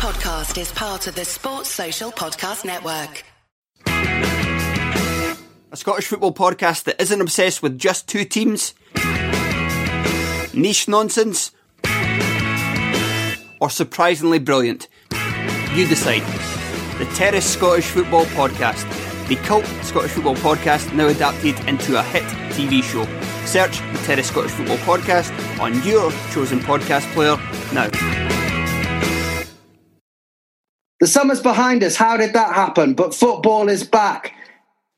podcast is part of the Sports Social Podcast Network. A Scottish football podcast that isn't obsessed with just two teams, niche nonsense, or surprisingly brilliant. You decide. The Terrace Scottish Football Podcast, the cult Scottish football podcast now adapted into a hit TV show. Search the Terrace Scottish Football Podcast on your chosen podcast player now. The summer's behind us. How did that happen? But football is back.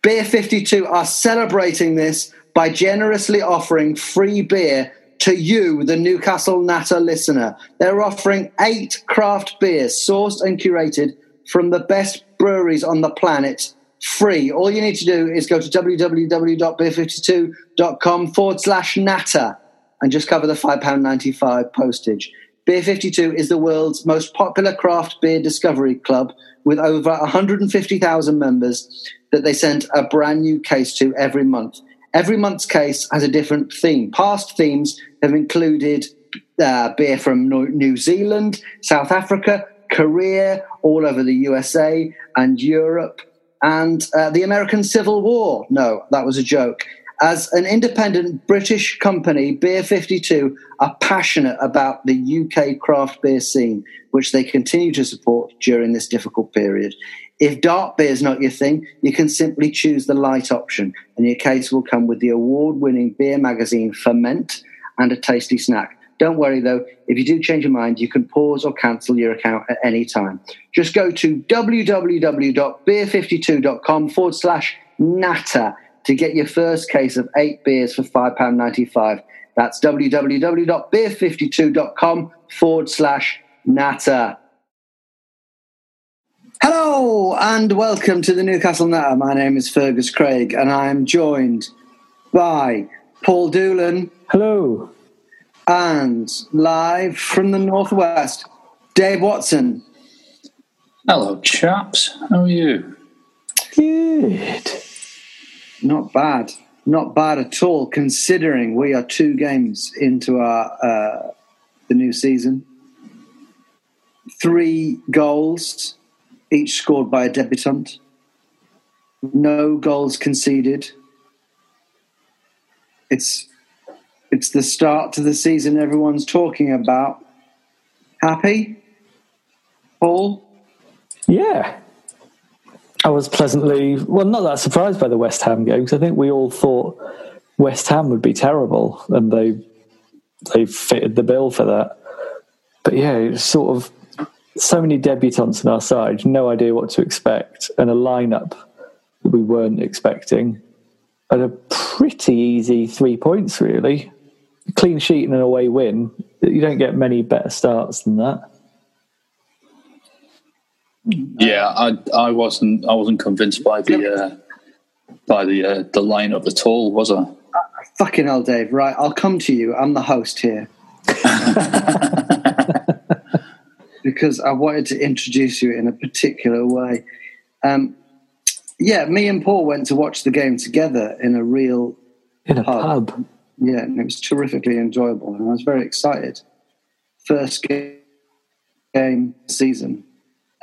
Beer 52 are celebrating this by generously offering free beer to you, the Newcastle Natter listener. They're offering eight craft beers sourced and curated from the best breweries on the planet free. All you need to do is go to www.beer52.com forward slash natter and just cover the £5.95 postage. Beer 52 is the world's most popular craft beer discovery club with over 150,000 members that they send a brand new case to every month. Every month's case has a different theme. Past themes have included uh, beer from New Zealand, South Africa, Korea, all over the USA and Europe, and uh, the American Civil War. No, that was a joke. As an independent British company, Beer 52 are passionate about the UK craft beer scene, which they continue to support during this difficult period. If dark beer is not your thing, you can simply choose the light option, and your case will come with the award winning beer magazine Ferment and a tasty snack. Don't worry though, if you do change your mind, you can pause or cancel your account at any time. Just go to www.beer52.com forward slash natter to get your first case of eight beers for £5.95. That's www.beer52.com forward slash natter. Hello and welcome to the Newcastle Natter. My name is Fergus Craig and I'm joined by Paul Doolan. Hello. And live from the Northwest, Dave Watson. Hello, chaps. How are you? Good. Not bad. Not bad at all, considering we are two games into our uh, the new season. Three goals, each scored by a debutant. No goals conceded. It's it's the start to the season everyone's talking about. Happy, Paul? Yeah, I was pleasantly, well, not that surprised by the West Ham game because I think we all thought West Ham would be terrible, and they they fitted the bill for that. But yeah, it's sort of so many debutants on our side, no idea what to expect, and a lineup that we weren't expecting, and a pretty easy three points, really. Clean sheet and an away win. You don't get many better starts than that. Yeah, I I wasn't I wasn't convinced by the uh, by the uh, the lineup at all, was I? Fucking hell, Dave. Right, I'll come to you. I'm the host here. because I wanted to introduce you in a particular way. Um, yeah, me and Paul went to watch the game together in a real In a pub. Yeah, and it was terrifically enjoyable, and I was very excited. First game, game season,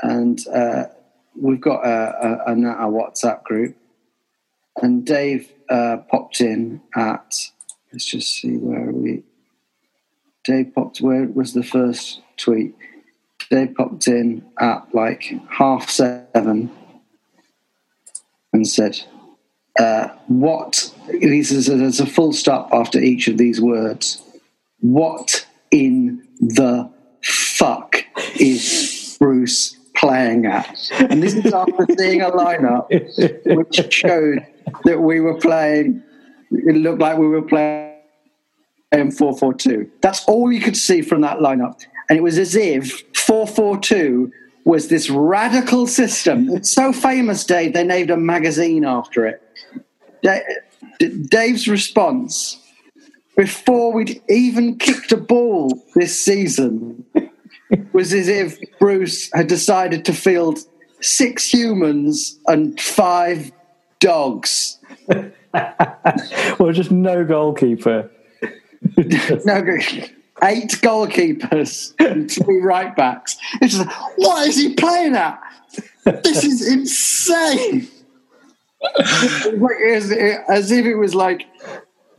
and uh, we've got a, a, a, WhatsApp group, and Dave uh, popped in at. Let's just see where we. Dave popped. Where was the first tweet? Dave popped in at like half seven and said, uh, "What?" He says there's a full stop after each of these words. What in the fuck is Bruce playing at? And this is after seeing a lineup which showed that we were playing. It looked like we were playing four four two. That's all you could see from that lineup, and it was as if four four two was this radical system. It's so famous, Dave. They named a magazine after it. Dave's response before we'd even kicked a ball this season was as if Bruce had decided to field six humans and five dogs. well, just no goalkeeper. no, eight goalkeepers and three right backs. It's just, what is he playing at? This is insane. as, as if it was like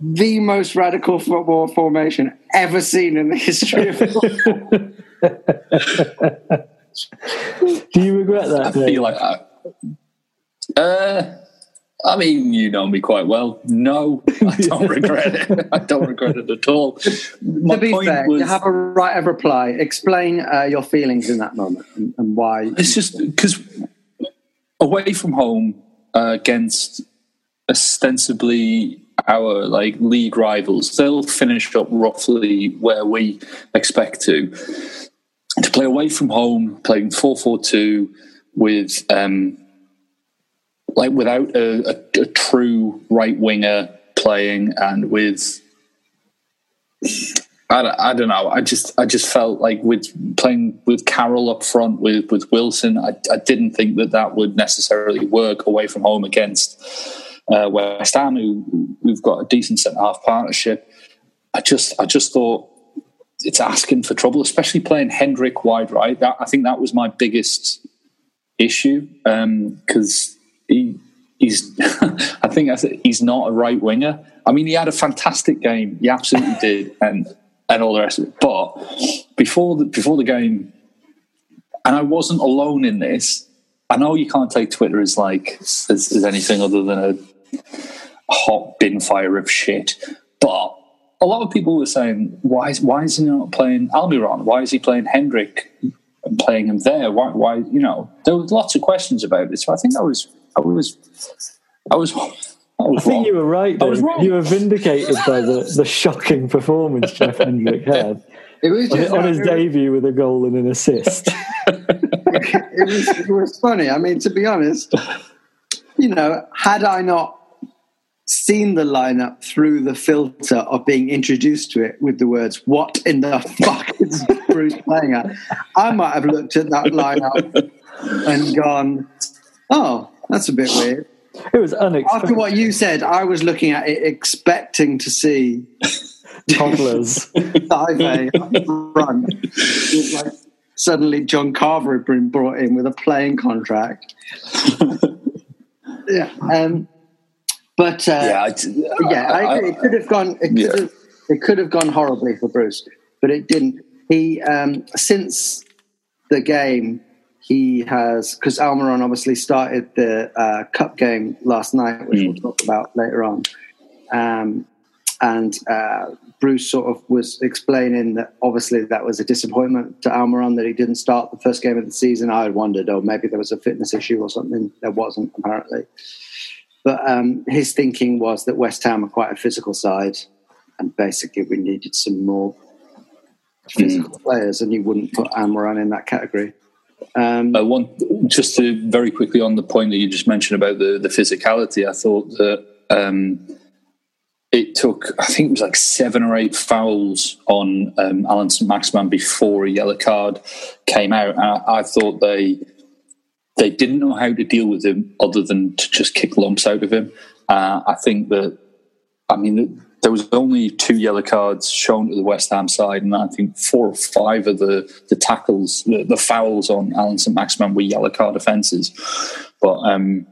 the most radical football formation ever seen in the history of football. Do you regret that? I feel like I, uh, I mean, you know me quite well. No, I don't regret it. I don't regret it at all. My to be fair, was, you have a right of reply. Explain uh, your feelings in that moment and, and why. It's just because away from home uh, against ostensibly our like league rivals, they'll finish up roughly where we expect to. To play away from home, playing four four two with um, like without a, a, a true right winger playing and with I, I don't know. I just I just felt like with playing with Carroll up front with with Wilson, I, I didn't think that that would necessarily work away from home against uh, West Ham, who we've got a decent centre half partnership. I just I just thought it's asking for trouble, especially playing Hendrick wide right. That, I think that was my biggest issue because um, he, he's I think he's not a right winger. I mean, he had a fantastic game. He absolutely did, and and all the rest of it. But before the before the game, and I wasn't alone in this. I know you can't take Twitter as like as, as anything other than a hot bin fire of shit, but a lot of people were saying, why is why is he not playing Almiron? Why is he playing Hendrick and playing him there? Why why you know there was lots of questions about it. So I think I was I was I was I, I think you were right. Though. You were vindicated by the, the shocking performance Jeff Hendrick had. It was on, on his debut with a goal and an assist. it, was, it was funny. I mean, to be honest, you know, had I not seen the lineup through the filter of being introduced to it with the words "What in the fuck is Bruce playing at?" I might have looked at that lineup and gone, "Oh, that's a bit weird." It was unexpected. After what you said, I was looking at it expecting to see toddlers. Like suddenly, John Carver had been brought in with a playing contract. yeah, um, but uh, yeah, I, yeah, I, I, it could have gone. It could, yeah. have, it could have gone horribly for Bruce, but it didn't. He um, since the game he has because Almiron obviously started the uh, cup game last night, which mm. we'll talk about later on. Um, and uh, Bruce sort of was explaining that obviously that was a disappointment to Almiron that he didn't start the first game of the season. I wondered, oh, maybe there was a fitness issue or something. There wasn't apparently. But um, his thinking was that West Ham are quite a physical side, and basically we needed some more physical mm. players, and you wouldn't put Almiron in that category. Um, I want just to very quickly on the point that you just mentioned about the the physicality. I thought that um, it took, I think it was like seven or eight fouls on um, Allan Saint-Maximin before a yellow card came out. I, I, thought they they didn't know how to deal with him other than to just kick lumps out of him. Uh, I think that, I mean, there was only two yellow cards shown to the West Ham side, and I think four or five of the the tackles, the, the fouls on Allan Saint-Maximin were yellow card offences. But um,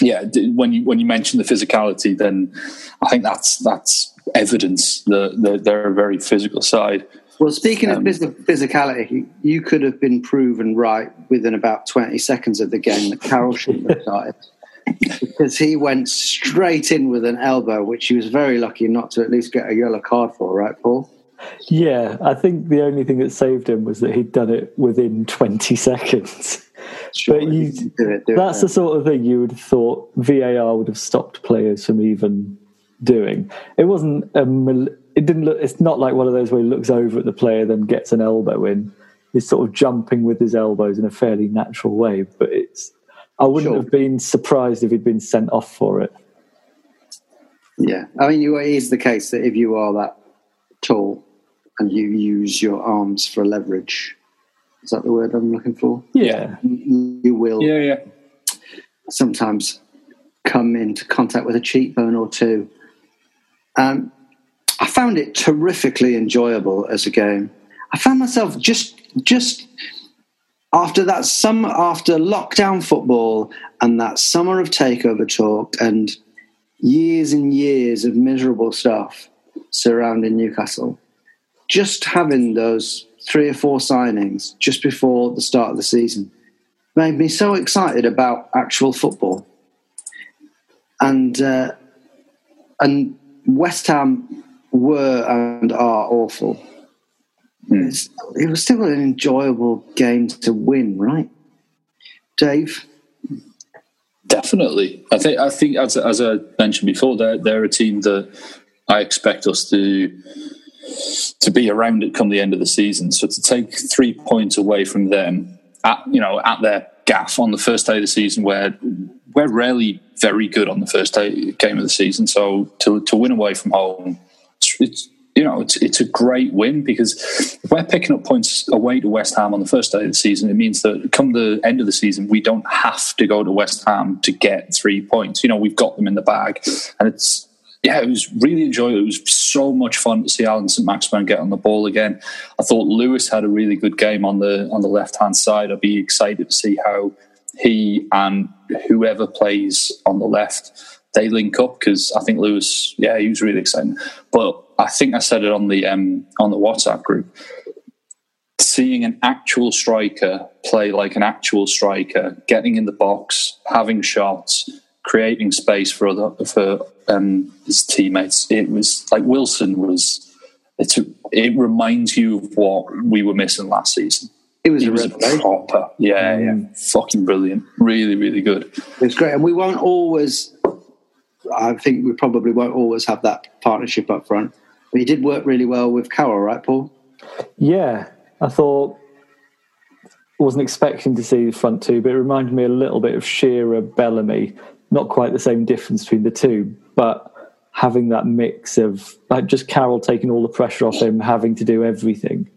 yeah, when you when you mention the physicality, then I think that's that's evidence that, they're a very physical side. Well, speaking um, of physicality, you could have been proven right within about 20 seconds of the game that Carroll shouldn't have started because he went straight in with an elbow, which he was very lucky not to at least get a yellow card for, right, Paul? Yeah, I think the only thing that saved him was that he'd done it within 20 seconds. Sure, but you, do it, do that's it, the sort of thing you would have thought VAR would have stopped players from even doing. It wasn't a. It didn't look. It's not like one of those where he looks over at the player then gets an elbow in. He's sort of jumping with his elbows in a fairly natural way, but it's I wouldn't sure. have been surprised if he'd been sent off for it. Yeah, I mean, it is the case that if you are that tall and you use your arms for leverage, is that the word I'm looking for? Yeah, you will. Yeah, yeah. Sometimes come into contact with a cheekbone or two. Um, I found it terrifically enjoyable as a game. I found myself just just after that summer after lockdown football and that summer of takeover talk and years and years of miserable stuff surrounding Newcastle, just having those three or four signings just before the start of the season made me so excited about actual football. And uh, and West Ham were and are awful. Mm. It was still an enjoyable game to win, right, Dave? Definitely. I think. I think as, as I mentioned before, they're they're a team that I expect us to to be around it come the end of the season. So to take three points away from them at you know at their gaff on the first day of the season, where we're rarely very good on the first day game of the season. So to to win away from home, it's, you know, it's it's a great win because if we're picking up points away to West Ham on the first day of the season, it means that come the end of the season, we don't have to go to West Ham to get three points. You know, we've got them in the bag, and it's yeah, it was really enjoyable. It was so much fun to see Allan St Maximin get on the ball again. I thought Lewis had a really good game on the on the left hand side. I'd be excited to see how he and whoever plays on the left they link up because I think Lewis, yeah, he was really exciting. But I think I said it on the um, on the WhatsApp group. Seeing an actual striker play like an actual striker, getting in the box, having shots, creating space for other for um, his teammates. It was like Wilson was. It's a, it reminds you of what we were missing last season. It was, a was a proper, yeah, yeah, fucking brilliant, really, really good. It was great, and we won't always. I think we probably won't always have that partnership up front. But he did work really well with Carroll, right, Paul? Yeah, I thought wasn't expecting to see the front two, but it reminded me a little bit of Shearer, Bellamy. Not quite the same difference between the two, but having that mix of like just Carroll taking all the pressure off him, having to do everything.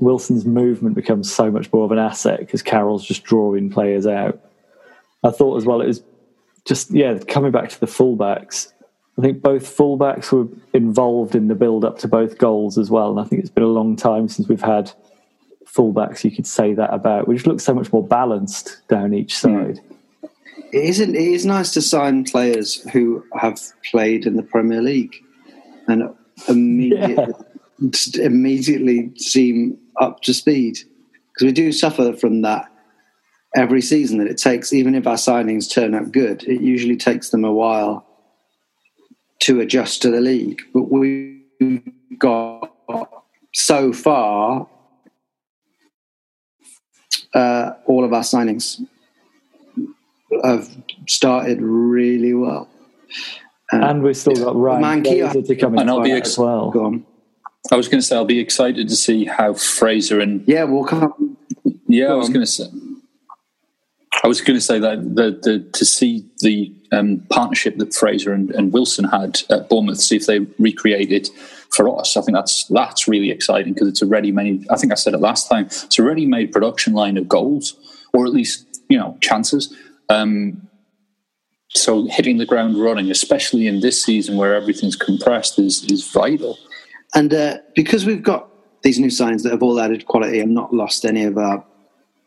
Wilson's movement becomes so much more of an asset because Carroll's just drawing players out. I thought as well it was just yeah coming back to the fullbacks. I think both fullbacks were involved in the build up to both goals as well, and I think it's been a long time since we've had fullbacks you could say that about. which looks so much more balanced down each hmm. side. It isn't. It is nice to sign players who have played in the Premier League and immediately immediately seem up to speed because we do suffer from that every season. That it takes, even if our signings turn out good, it usually takes them a while to adjust to the league. But we got so far uh, all of our signings have started really well. Um, And we've still got Ryan Mankey, Fraser to come in And I'll be as well. go on. I was going to say I'll be excited to see how Fraser and Yeah, we'll come. Yeah, Go I was on. going to say. I was going to say that the, the to see the um, partnership that Fraser and, and Wilson had at Bournemouth, see if they recreate it for us. I think that's that's really exciting because it's a ready-made. I think I said it last time. It's a ready-made production line of goals, or at least you know chances. Um, so hitting the ground running, especially in this season where everything's compressed, is is vital. And uh, because we've got these new signs that have all added quality and not lost any of our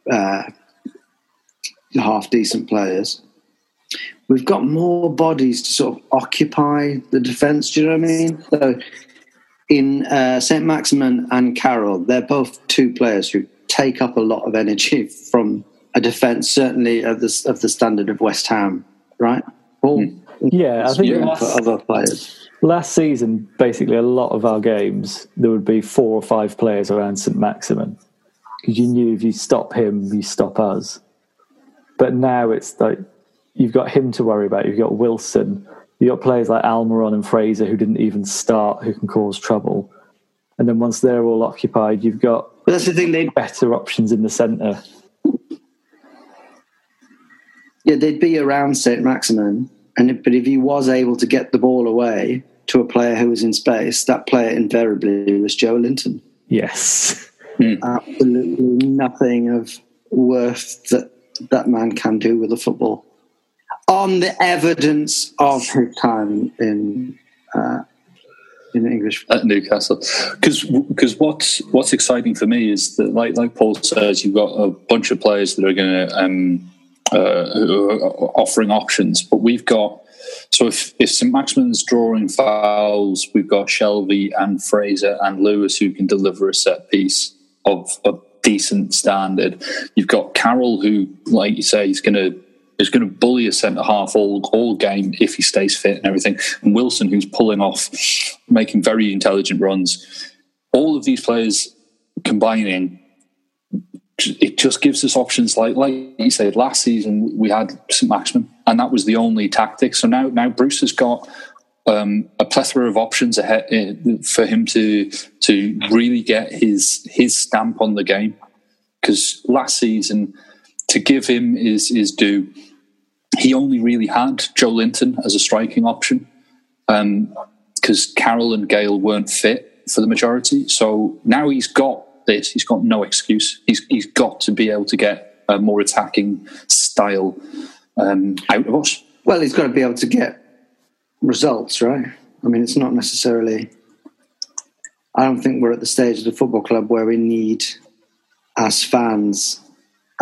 uh, half decent players, we've got more bodies to sort of occupy the defence. Do you know what I mean? So in uh, St. Maximin and Carroll, they're both two players who take up a lot of energy from a defence, certainly of the, of the standard of West Ham, right? Paul? Yeah, I think last, for other players. last season, basically, a lot of our games, there would be four or five players around St. Maximin because you knew if you stop him, you stop us. But now it's like you've got him to worry about. You've got Wilson. You've got players like Almiron and Fraser who didn't even start, who can cause trouble. And then once they're all occupied, you've got But that's the thing, they better options in the centre. Yeah, they'd be around St. Maximin, and if, but if he was able to get the ball away to a player who was in space, that player invariably was Joelinton. Yes. Hmm. Absolutely nothing of worth that that man can do with a football. On the evidence of his time in uh, in English at Newcastle. Because because what's what's exciting for me is that like like Paul says, you've got a bunch of players that are going to um, uh, offering options, but we've got. So if, if St Maximin's drawing fouls, we've got Shelvey and Fraser and Lewis who can deliver a set piece of a decent standard. You've got Carroll who, like you say, is going to is going to bully a centre half all all game if he stays fit and everything. And Wilson, who's pulling off, making very intelligent runs. All of these players combining, it just gives us options. Like like you said, last season we had St Maximin, and that was the only tactic. So now now Bruce has got. Um, a plethora of options ahead uh, for him to to really get his his stamp on the game. Because last season, to give him is his due, he only really had Joelinton as a striking option because um, Carroll and Gayle weren't fit for the majority. So now he's got this. He's got no excuse. He's he's got to be able to get a more attacking style um, out of us. Well, he's got to be able to get results, right? I mean, it's not necessarily. I don't think we're at the stage of the football club where we need, as fans,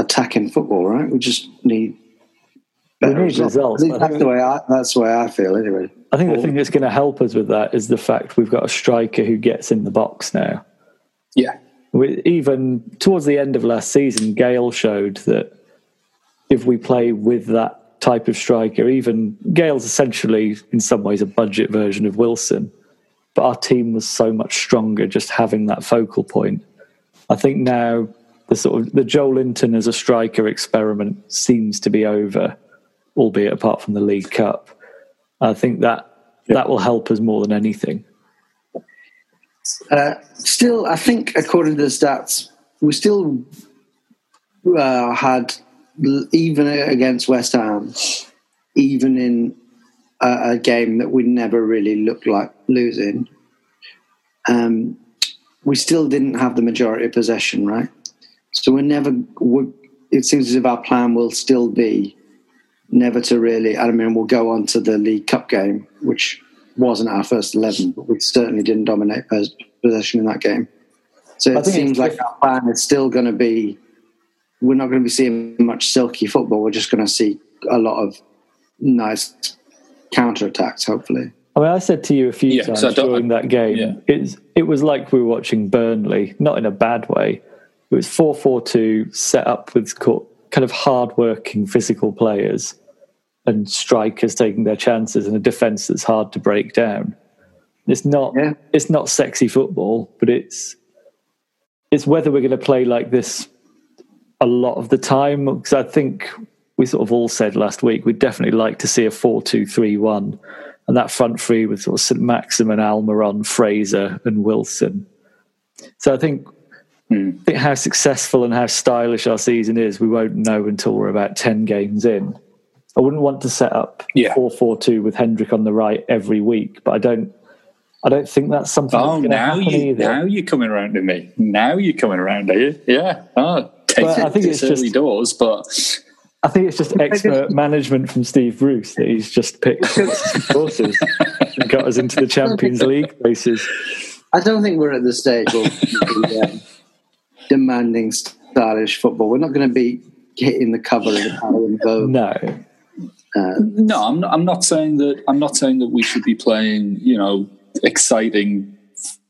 attacking football, right? We just need better results. results. That's the way I. That's the way I feel, anyway. I think the thing that's going to help us with that is the fact we've got a striker who gets in the box now. Yeah. We, even towards the end of last season, Gayle showed that if we play with that type of striker, even Gayle's essentially in some ways a budget version of Wilson, but our team was so much stronger just having that focal point. I think now the sort of the Joelinton as a striker experiment seems to be over, albeit apart from the League Cup. I think that yeah. that will help us more than anything. Uh, still, I think according to the stats, we still uh, had even against West Ham, even in a, a, game that we never really looked like losing. Um, we still didn't have the majority of possession, right? So we're never. We're, it seems as if our plan will still be never to really. I mean, we'll go on to the League Cup game, which wasn't our first eleven, but we certainly didn't dominate possession in that game. So it seems like our plan is still going to be. We're not going to be seeing much silky football. We're just going to see a lot of nice counter attacks. Hopefully. I mean, I said to you a few yeah, times during that game, yeah. it's, it was like we were watching Burnley, not in a bad way, it was 4 4 2, set up with kind of hard working physical players and strikers taking their chances and a defence that's hard to break down. It's not yeah. it's not sexy football, but it's it's whether we're going to play like this a lot of the time. Because I think we sort of all said last week we'd definitely like to see a 4 2 3 1 and that front three with sort of St Maximin, Almiron, Fraser, and Wilson. So I think Mm. I think how successful and how stylish our season is, we won't know until we're about 10 games in. I wouldn't want to set up yeah. 4-4-2 with Hendrick on the right every week, but I don't I don't think that's something Oh, that's now you either. now you're coming around to me. Now you're coming around, are you? Yeah. Oh, take it, I think it's, it's early just, doors, but I think it's just expert management from Steve Bruce that he's just picked horses and got us into the Champions League places. I don't think we're at the stage where demanding stylish football. We're not going to be hitting the cover of the Harrow and Vogue. No. Uh, no, I'm not, I'm not saying that. I'm not saying that we should be playing, you know, exciting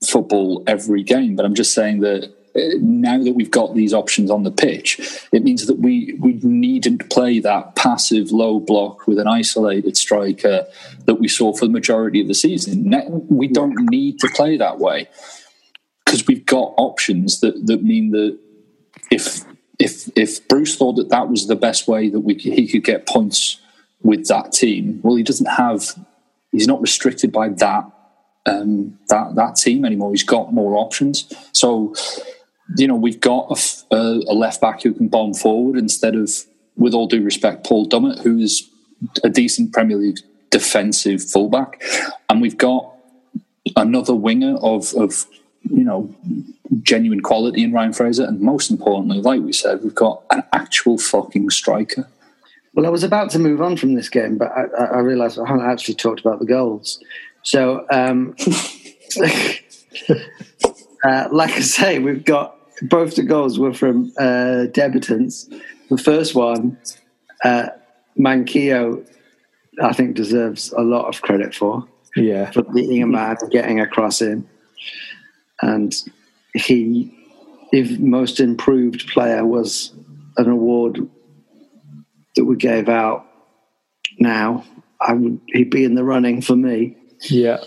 football every game. But I'm just saying that uh, now that we've got these options on the pitch, it means that we we needn't play that passive low block with an isolated striker that we saw for the majority of the season. We don't need to play that way because we've got options that that mean that if if if Bruce thought that that was the best way that we he could get points with that team, well, he doesn't have. He's not restricted by that um, that that team anymore. He's got more options. So, you know, we've got a, a, left back who can bomb forward instead of, with all due respect, Paul Dummett, who's a decent Premier League defensive fullback, and we've got another winger of of you know, genuine quality in Ryan Fraser, and most importantly, like we said, we've got an actual fucking striker. Well, I was about to move on from this game, but I, I realised I haven't actually talked about the goals. So, um, uh, like I say, we've got both the goals were from uh, debutants. The first one, uh, Manquillo, I think deserves a lot of credit for Yeah. for beating a man, getting across him, and he, if most improved player was an award that we gave out now, I would he'd be in the running for me. Yeah.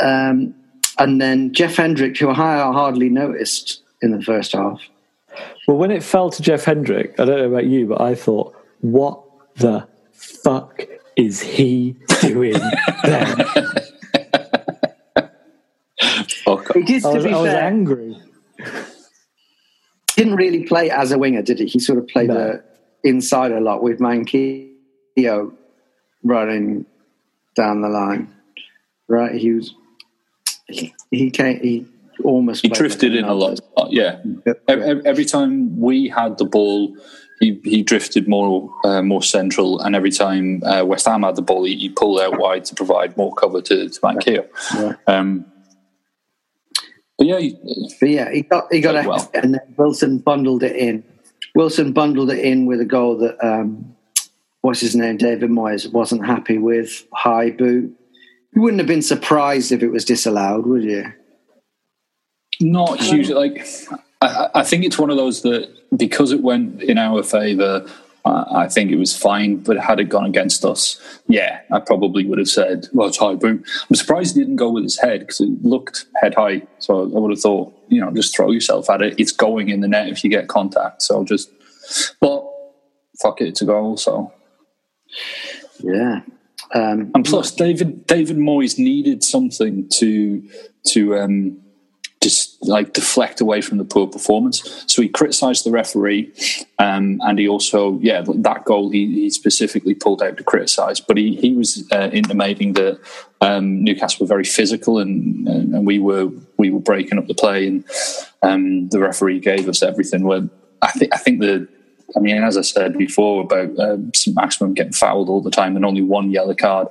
Um, and then Jeff Hendrick, who I hardly noticed in the first half. Well, when it fell to Jeff Hendrick, I don't know about you, but I thought, what the fuck is he doing there? Fuck. He did, I to was, be I was fair, angry. didn't really play as a winger, did he? He sort of played No. the inside a lot with Manquillo running down the line. Right, he was he, he came he almost He drifted in a lot. Yeah. Yep. Every, every time we had the ball, he, he drifted more uh, more central, and every time uh, West Ham had the ball, he, he pulled out wide to provide more cover to, to Manquillo. Yeah. Um, but yeah, he- But yeah, he got he got a well. and then Wilson bundled it in. Wilson bundled it in with a goal that um, what's his name, David Moyes wasn't happy with. High boot. You wouldn't have been surprised if it was disallowed, would you? not huge. Like I, I think it's one of those that because it went in our favour, I I think it was fine. But had it gone against us, yeah, I probably would have said, "Well, it's high boot." I'm surprised he didn't go with his head because it looked head high. So I would have thought, you know, just throw yourself at it. It's going in the net if you get contact. So just, but fuck it, it's a goal. So Yeah. Um, and plus, David David Moyes needed something to to um, like deflect away from the poor performance. So he criticised the referee, um, and he also, yeah, that goal he, he specifically pulled out to criticise. But he he was uh, intimating that um, Newcastle were very physical, and, and and we were we were breaking up the play, and um, the referee gave us everything. Well, I think I think the I mean, as I said before about um, St Maximin getting fouled all the time and only one yellow card,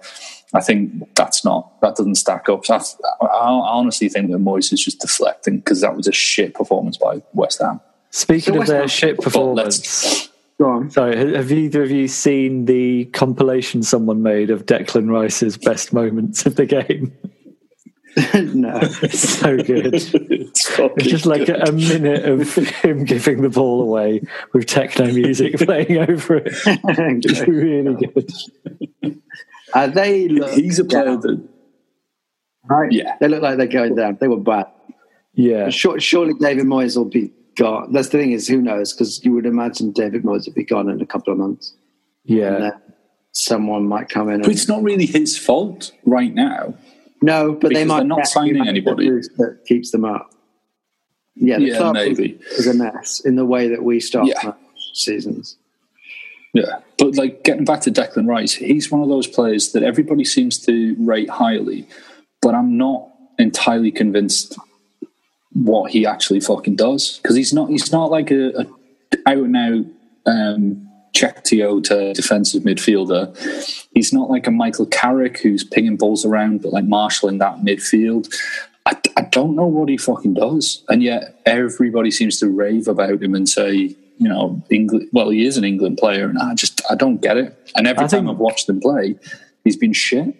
I think that's not that doesn't stack up. So I, I honestly think that Moyes is just deflecting because that was a shit performance by West Ham. Speaking So of West their Ham- shit performance, go on. sorry, have either of you seen the compilation someone made of Declan Rice's best moments of the game? no. It's so good. it's It's just like good. a, a minute of him giving the ball away with techno music playing over it. It's really good. Uh, they look he's a player down, that right? yeah. They look like they're going down. They were bad. Yeah. Sure, surely David Moyes will be gone. That's the thing is, who knows? Because you would imagine David Moyes would be gone in a couple of months. And Yeah. then someone might come in. But And, it's not really his fault right now. no, but they might they're not signing anybody. that keeps them up. Yeah, the Yeah, club maybe. is a mess in the way that we start Yeah. seasons. Yeah, but like getting back to Declan Rice, he's one of those players that everybody seems to rate highly, but I'm not entirely convinced what he actually fucking does because he's not he's not like a, a out and out um, check to defensive midfielder. He's not like a Michael Carrick who's pinging balls around, but like marshalling that midfield. I, I don't know what he fucking does, and yet everybody seems to rave about him and say, you know, England. Well, he is an England player, and I just I don't get it. And every I time think- I've watched him play, he's been shit.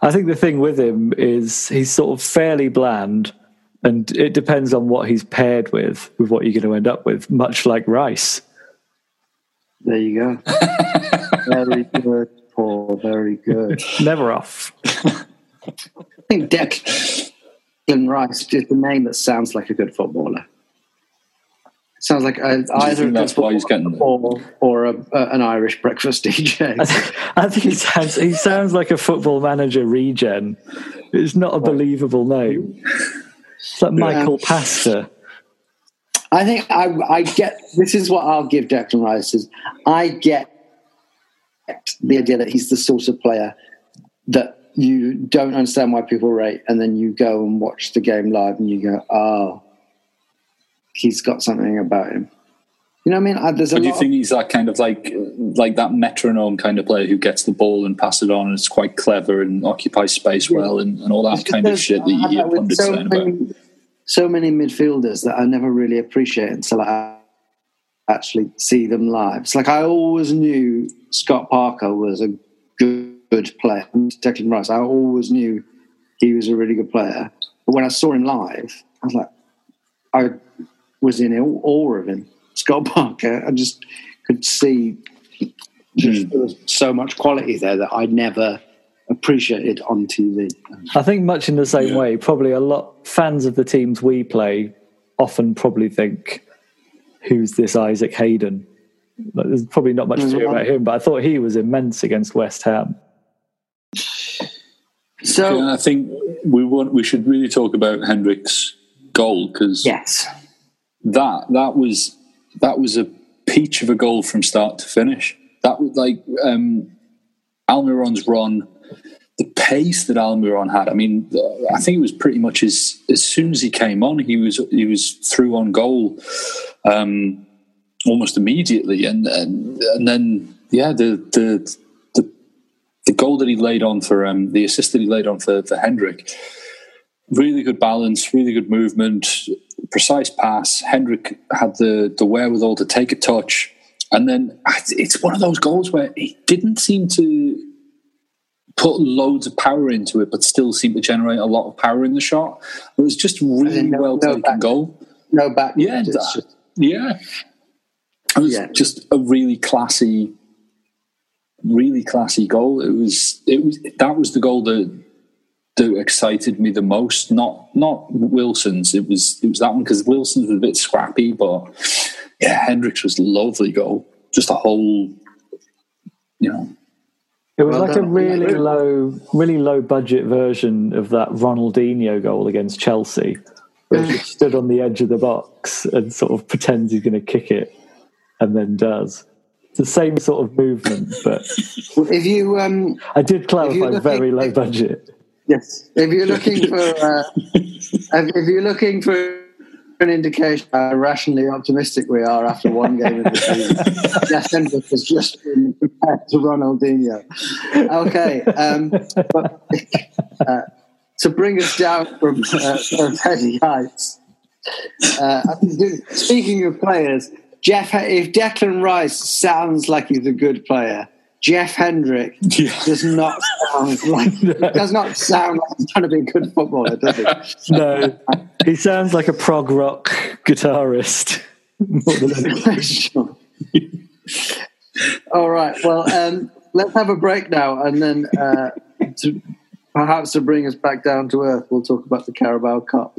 I think the thing with him is he's sort of fairly bland, and it depends on what he's paired with, with what you're going to end up with, much like Rice. There you go. very good, Paul. Very good. Never off. I think Declan Rice is just a name that sounds like a good footballer. Sounds like uh, a, either a think that's why he's footballer getting or, or a, a, an Irish breakfast DJ. I think he sounds, he sounds like a football manager regen. It's not a believable name. It's like Michael Pasta. I think I, I get this is what I'll give Declan Rice is I get the idea that he's the sort of player that you don't understand why people rate, and then you go and watch the game live and you go, oh, he's got something about him. You know what I mean? I, there's a do you think he's that kind of like like that metronome kind of player who gets the ball and passes it on and is quite clever and occupies space well and, and all that kind of shit that you hear pundits so saying about? many, so many midfielders that I never really appreciate until I actually see them live. It's like I always knew Scott Parker was a good, good player. And Declan Rice, I always knew he was a really good player. But when I saw him live, I was like, I was in awe awe of him. Scott Parker, I just could see just, hmm. there was so much quality there that I never appreciated on TV. I think much in the same Yeah. way, probably a lot fans of the teams we play often probably think, "Who's this Isaac Hayden?" Like, There's probably not much to do about him, but I thought he was immense against West Ham. So Yeah, I think we want we should really talk about Hendrick's goal because yes, that that was that was a peach of a goal from start to finish. That was like um, Almiron's run, the pace that Almiron had. I mean, I think it was pretty much as as soon as he came on, he was he was through on goal um, almost immediately, and, and and then yeah, the the the the goal that he laid on for um, the assist that he laid on for for Hendrick really good balance, really good movement, precise pass. Hendrick had the the wherewithal to take a touch, and then it's one of those goals where he didn't seem to put loads of power into it, but still seemed to generate a lot of power in the shot. It was just really no- well no taken back- goal. no back. Yeah, that- just- Yeah, it was Yeah. just a really classy, really classy goal. It was it was that was the goal that that excited me the most. Not not Wilson's. It was it was that one because Wilson's was a bit scrappy, but yeah, Hendricks was lovely goal. Just a whole, you know, It was Well like a done. really low, really low budget version of that Ronaldinho goal against Chelsea, where he stood on the edge of the box and sort of pretends he's going to kick it, and then does. It's the same sort of movement, but Well, if you um, I did clarify looking- very low budget. Yes, if you're looking for uh, if you're looking for an indication how rationally optimistic we are after one game of the season, Jeff Hendrick has just been compared to Ronaldinho. Okay, um, but uh, to bring us down from uh, from heady heights. Uh, speaking of players, Jeff, if Declan Rice sounds like he's a good player, Jeff Hendrick Yeah. does not sound like does not sound like he's trying to be a good footballer, does he? No, he sounds like a prog rock guitarist. more than anything. Sure. All right. Well, um, let's have a break now, and then uh, to, perhaps to bring us back down to earth, we'll talk about the Carabao Cup.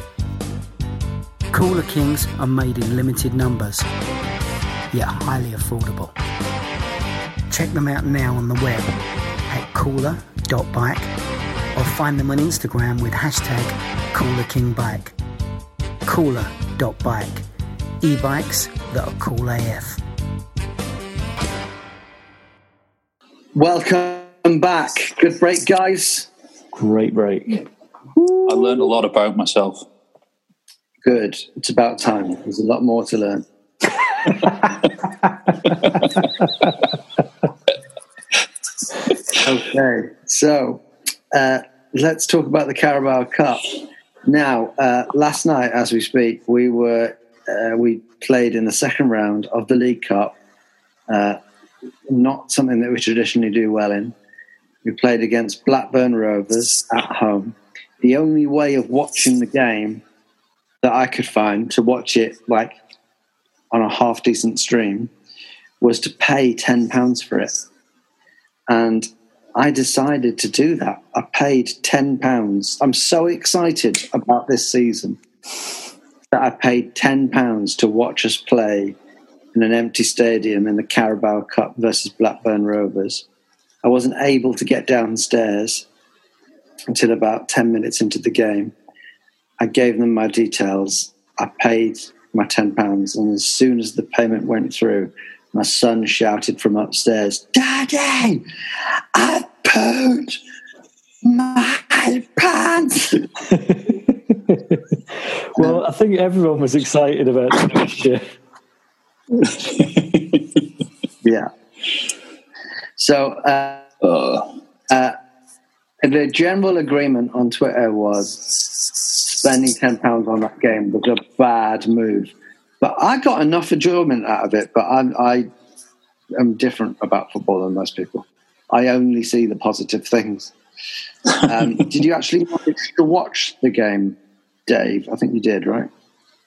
Cooler Kings are made in limited numbers, yet highly affordable. Check them out now on the web at cooler.bike or find them on Instagram with hashtag coolerkingbike. Cooler.bike. E-bikes that are cool AF. Welcome back. Good break, guys. Great break. I learned a lot about myself. Good. It's about time. There's a lot more to learn. okay, so uh, let's talk about the Carabao Cup. Now, uh, last night, as we speak, we were uh, we played in the second round of the League Cup. Uh, not something that we traditionally do well in. We played against Blackburn Rovers at home. The only way of watching the game that I could find to watch it like on a half decent stream was to pay ten pounds for it. And I decided to do that. I paid ten pounds. I'm so excited about this season that I paid ten pounds to watch us play in an empty stadium in the Carabao Cup versus Blackburn Rovers. I wasn't able to get downstairs until about ten minutes into the game. I gave them my details. I paid my ten pounds, and as soon as the payment went through, my son shouted from upstairs, Daddy, I put my pants. well, I think everyone was excited about the mixture. yeah. So, uh, uh, the general agreement on Twitter was spending £10 on that game was a bad move. But I got enough enjoyment out of it. But I'm, I am different about football than most people. I only see the positive things. Um, did you actually manage to watch the game, Dave? I think you did, right?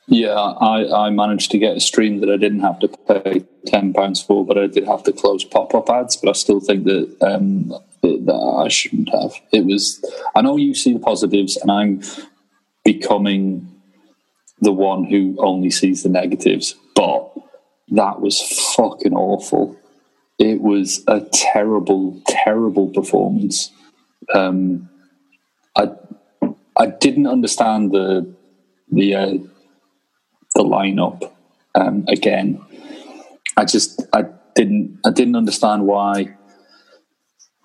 Yeah, I, I managed to get a stream that I didn't have to pay ten pounds for, but I did have to close pop up ads. But I still think that um, that I shouldn't have. It was. I know you see the positives, and I'm becoming the one who only sees the negatives. But that was fucking awful. It was a terrible, terrible performance. Um, I I didn't understand the the uh, the lineup um, again. I just I didn't I didn't understand why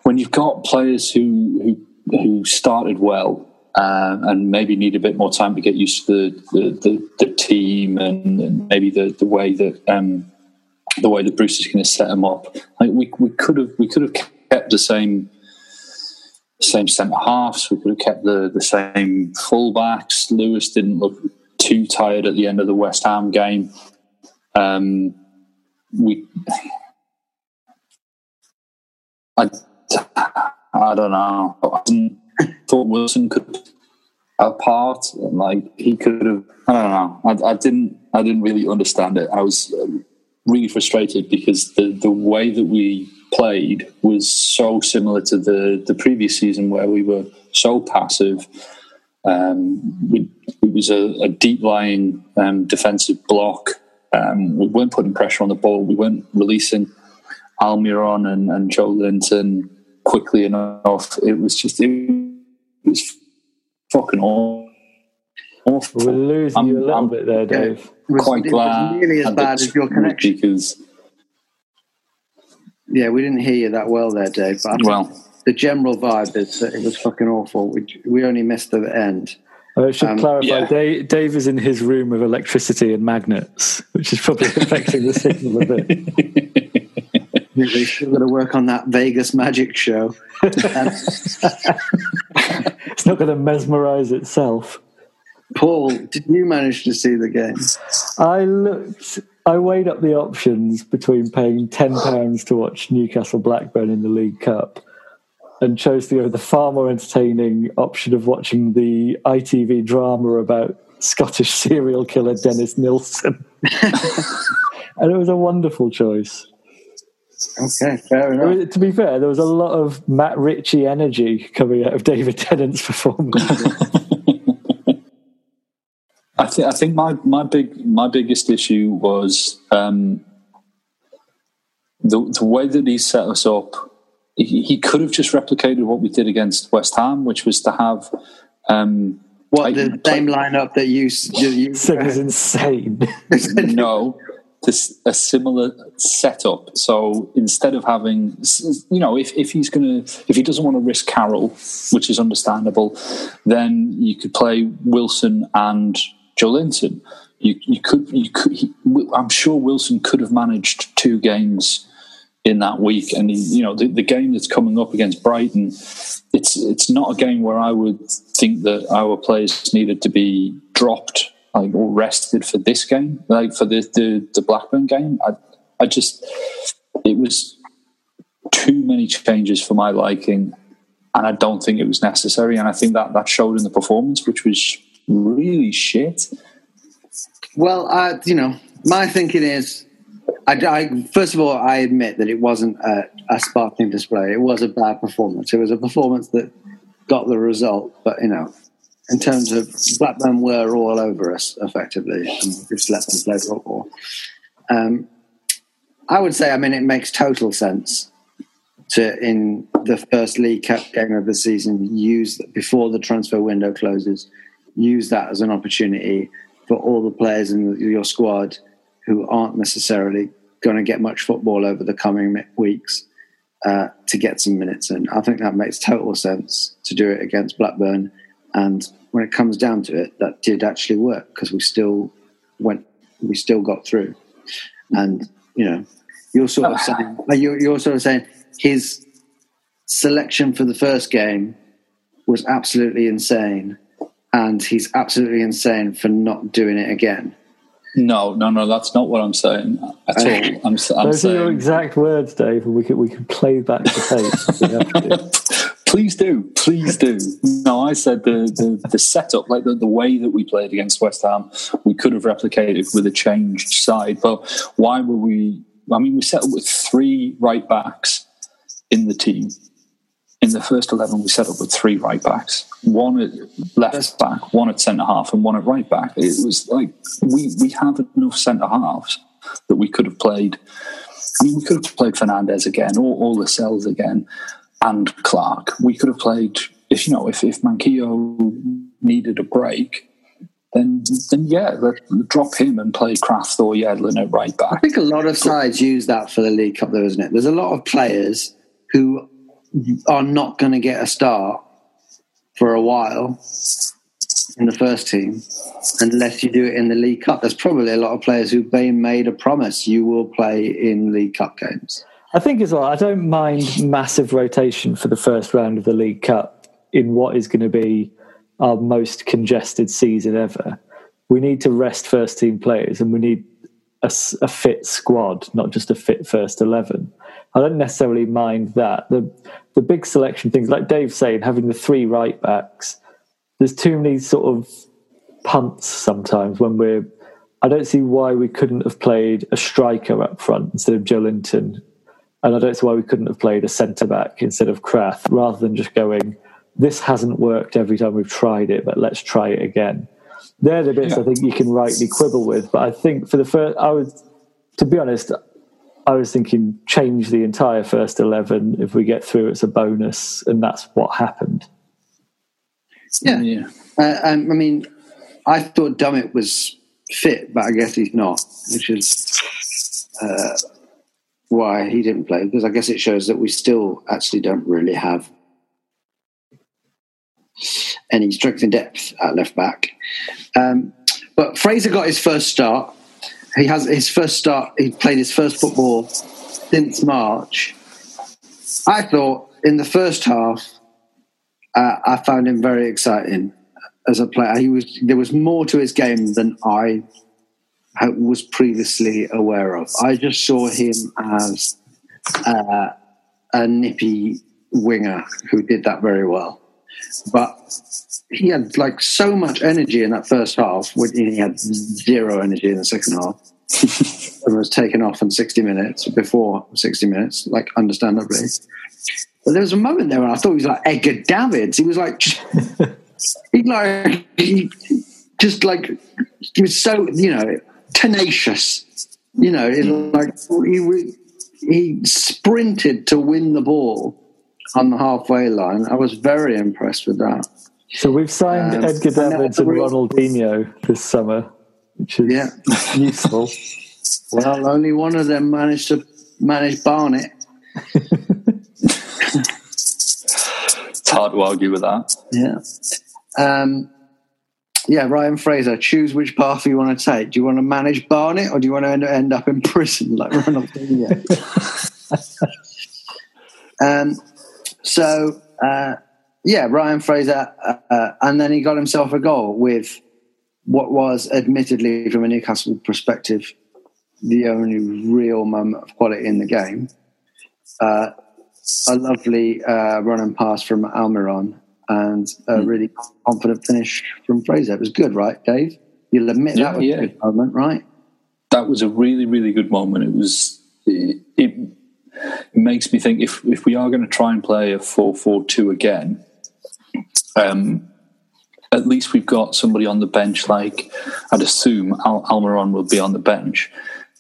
when you've got players who who, who started well um, and maybe need a bit more time to get used to the the, the, the team and, and, maybe the, the way that um, the way that Bruce is going to set them up. Like we we could have we could have kept the same same centre halves. We could have kept the the same fullbacks. Lewis didn't look too tired at the end of the West Ham game. Um, we, I, I don't know. Thought Wilson could have part, and like he could have. I don't know. I, I didn't. I didn't really understand it. I was really frustrated because the the way that we played was so similar to the the previous season where we were so passive. Um, we, it was a, a deep lying um, defensive block. Um, we weren't putting pressure on the ball. We weren't releasing Almiron and, and Joelinton quickly enough. It was just it was fucking awful. We're losing I'm, you a little I'm, bit there, Dave. Was, quite glad. nearly as bad as your connection because. Yeah, we didn't hear you that well there, Dave. But well, the general vibe is that it was fucking awful. We, we only missed the end. I should um, clarify. Yeah. Dave, Dave, is in his room with electricity and magnets, which is probably affecting the signal a bit. We're still going to work on that Vegas magic show. it's not going to mesmerize itself. Paul, did you manage to see the game? I looked. I weighed up the options between paying ten pounds to watch Newcastle Blackburn in the League Cup and chose with the far more entertaining option of watching the ITV drama about Scottish serial killer Dennis Nilsen. and it was a wonderful choice. Okay, fair enough. To be fair, there was a lot of Matt Ritchie energy coming out of David Tennant's performance. I think I think my, my big my biggest issue was um, the the way that he set us up. He, he, could have just replicated what we did against West Ham, which was to have um, what the same lineup that you you, said was insane. no, this a similar setup. So instead of having, you know, if, if he's going to, if he doesn't want to risk Carroll, which is understandable, then you could play Wilson and Joelinton. You, you could, you could. He, I'm sure Wilson could have managed two games in that week, and he, you know the, the game that's coming up against Brighton. It's it's not a game where I would think that our players needed to be dropped like all rested for this game, like for the the, the Blackburn game. I I just it was too many changes for my liking, and I don't think it was necessary. And I think that that showed in the performance, which was really shit. Well, I, you know, my thinking is, I, I, first of all, I admit that it wasn't a, a, sparkling display. It was a bad performance. It was a performance that got the result, but you know, in terms of Blackburn were all over us effectively, and just let them play football. Um, I would say, I mean, it makes total sense to in the first League Cup game of the season use before the transfer window closes, use that as an opportunity for all the players in your squad who aren't necessarily going to get much football over the coming weeks uh, to get some minutes in. I think that makes total sense to do it against Blackburn. And when it comes down to it, that did actually work because we still went, we still got through. And you know, you're sort of oh. saying, uh, you're, you're sort of saying his selection for the first game was absolutely insane, and he's absolutely insane for not doing it again. No, no, no. That's not what I'm saying at all. I'm, I'm Those saying, are your exact words, Dave. We could we could play back the tape. please do, please do. No, I said the, the, the setup, like the, the way that we played against West Ham, we could have replicated with a changed side. But why were we? I mean, we set up with three right backs in the team in the first 11, we set up with three right backs one at left back, one at centre half, and one at right back. It was like we, we have enough centre halves that we could have played. I mean, we could have played Fernandez again or, or Lascelles again and Clark. We could have played, if you know, if, if Manquillo needed a break, then then yeah, drop him and play Krafth or Yedlin at right back. I think a lot of sides use that for the League Cup, though, isn't it? There's a lot of players who are not going to get a start for a while in the first team unless you do it in the League Cup. There's probably a lot of players who've been made a promise you will play in League Cup games. I think as well, I don't mind massive rotation for the first round of the League Cup in what is going to be our most congested season ever. We need to rest first team players and we need a, a fit squad, not just a fit first 11. I don't necessarily mind that. The the big selection things, like Dave's saying, having the three right backs, there's too many sort of punts sometimes when we're. I don't see why we couldn't have played a striker up front instead of Joelinton, and I don't see why we couldn't have played a centre back instead of Krafth, rather than just going. This hasn't worked every time we've tried it, but let's try it again. They're the bits yeah. I think you can rightly quibble with, but I think for the first, I would, to be honest, I was thinking change the entire first 11. If we get through, it's a bonus. And that's what happened. Yeah. yeah. Uh, I mean, I thought Dummett was fit, but I guess he's not, which is uh, why he didn't play. Because I guess it shows that we still actually don't really have any strength and depth at left back. Um, but Fraser got his first start he has his first start. He played his first football since March. I thought in the first half, uh, I found him very exciting as a player. He was there was more to his game than I was previously aware of. I just saw him as uh, a nippy winger who did that very well, but he had like so much energy in that first half. When he had zero energy in the second half. and was taken off in 60 minutes before 60 minutes, like understandably. But there was a moment there when I thought he was like Edgar Davids. He was like, he like he just like he was so you know tenacious. You know, like he he sprinted to win the ball on the halfway line. I was very impressed with that. So we've signed um, Edgar Davids and, and Ronaldinho this summer, which is yeah. useful. well, only one of them managed to manage Barnet. it's hard to argue with that. Yeah. Um, yeah, Ryan Fraser, choose which path you want to take. Do you want to manage Barnet or do you want to end, end up in prison like Ronaldinho? um, so, uh, yeah, Ryan Fraser, uh, uh, and then he got himself a goal with what was, admittedly, from a Newcastle perspective, the only real moment of quality in the game. Uh, a lovely uh, run and pass from Almiron, and a mm. really confident finish from Fraser. It was good, right, Dave? You'll admit yeah, that was yeah. a good moment, right? that was a really, really good moment. It was it, it makes me think if if we are going to try and play a four four two again, um, at least we've got somebody on the bench. Like I'd assume Al- Almiron will be on the bench,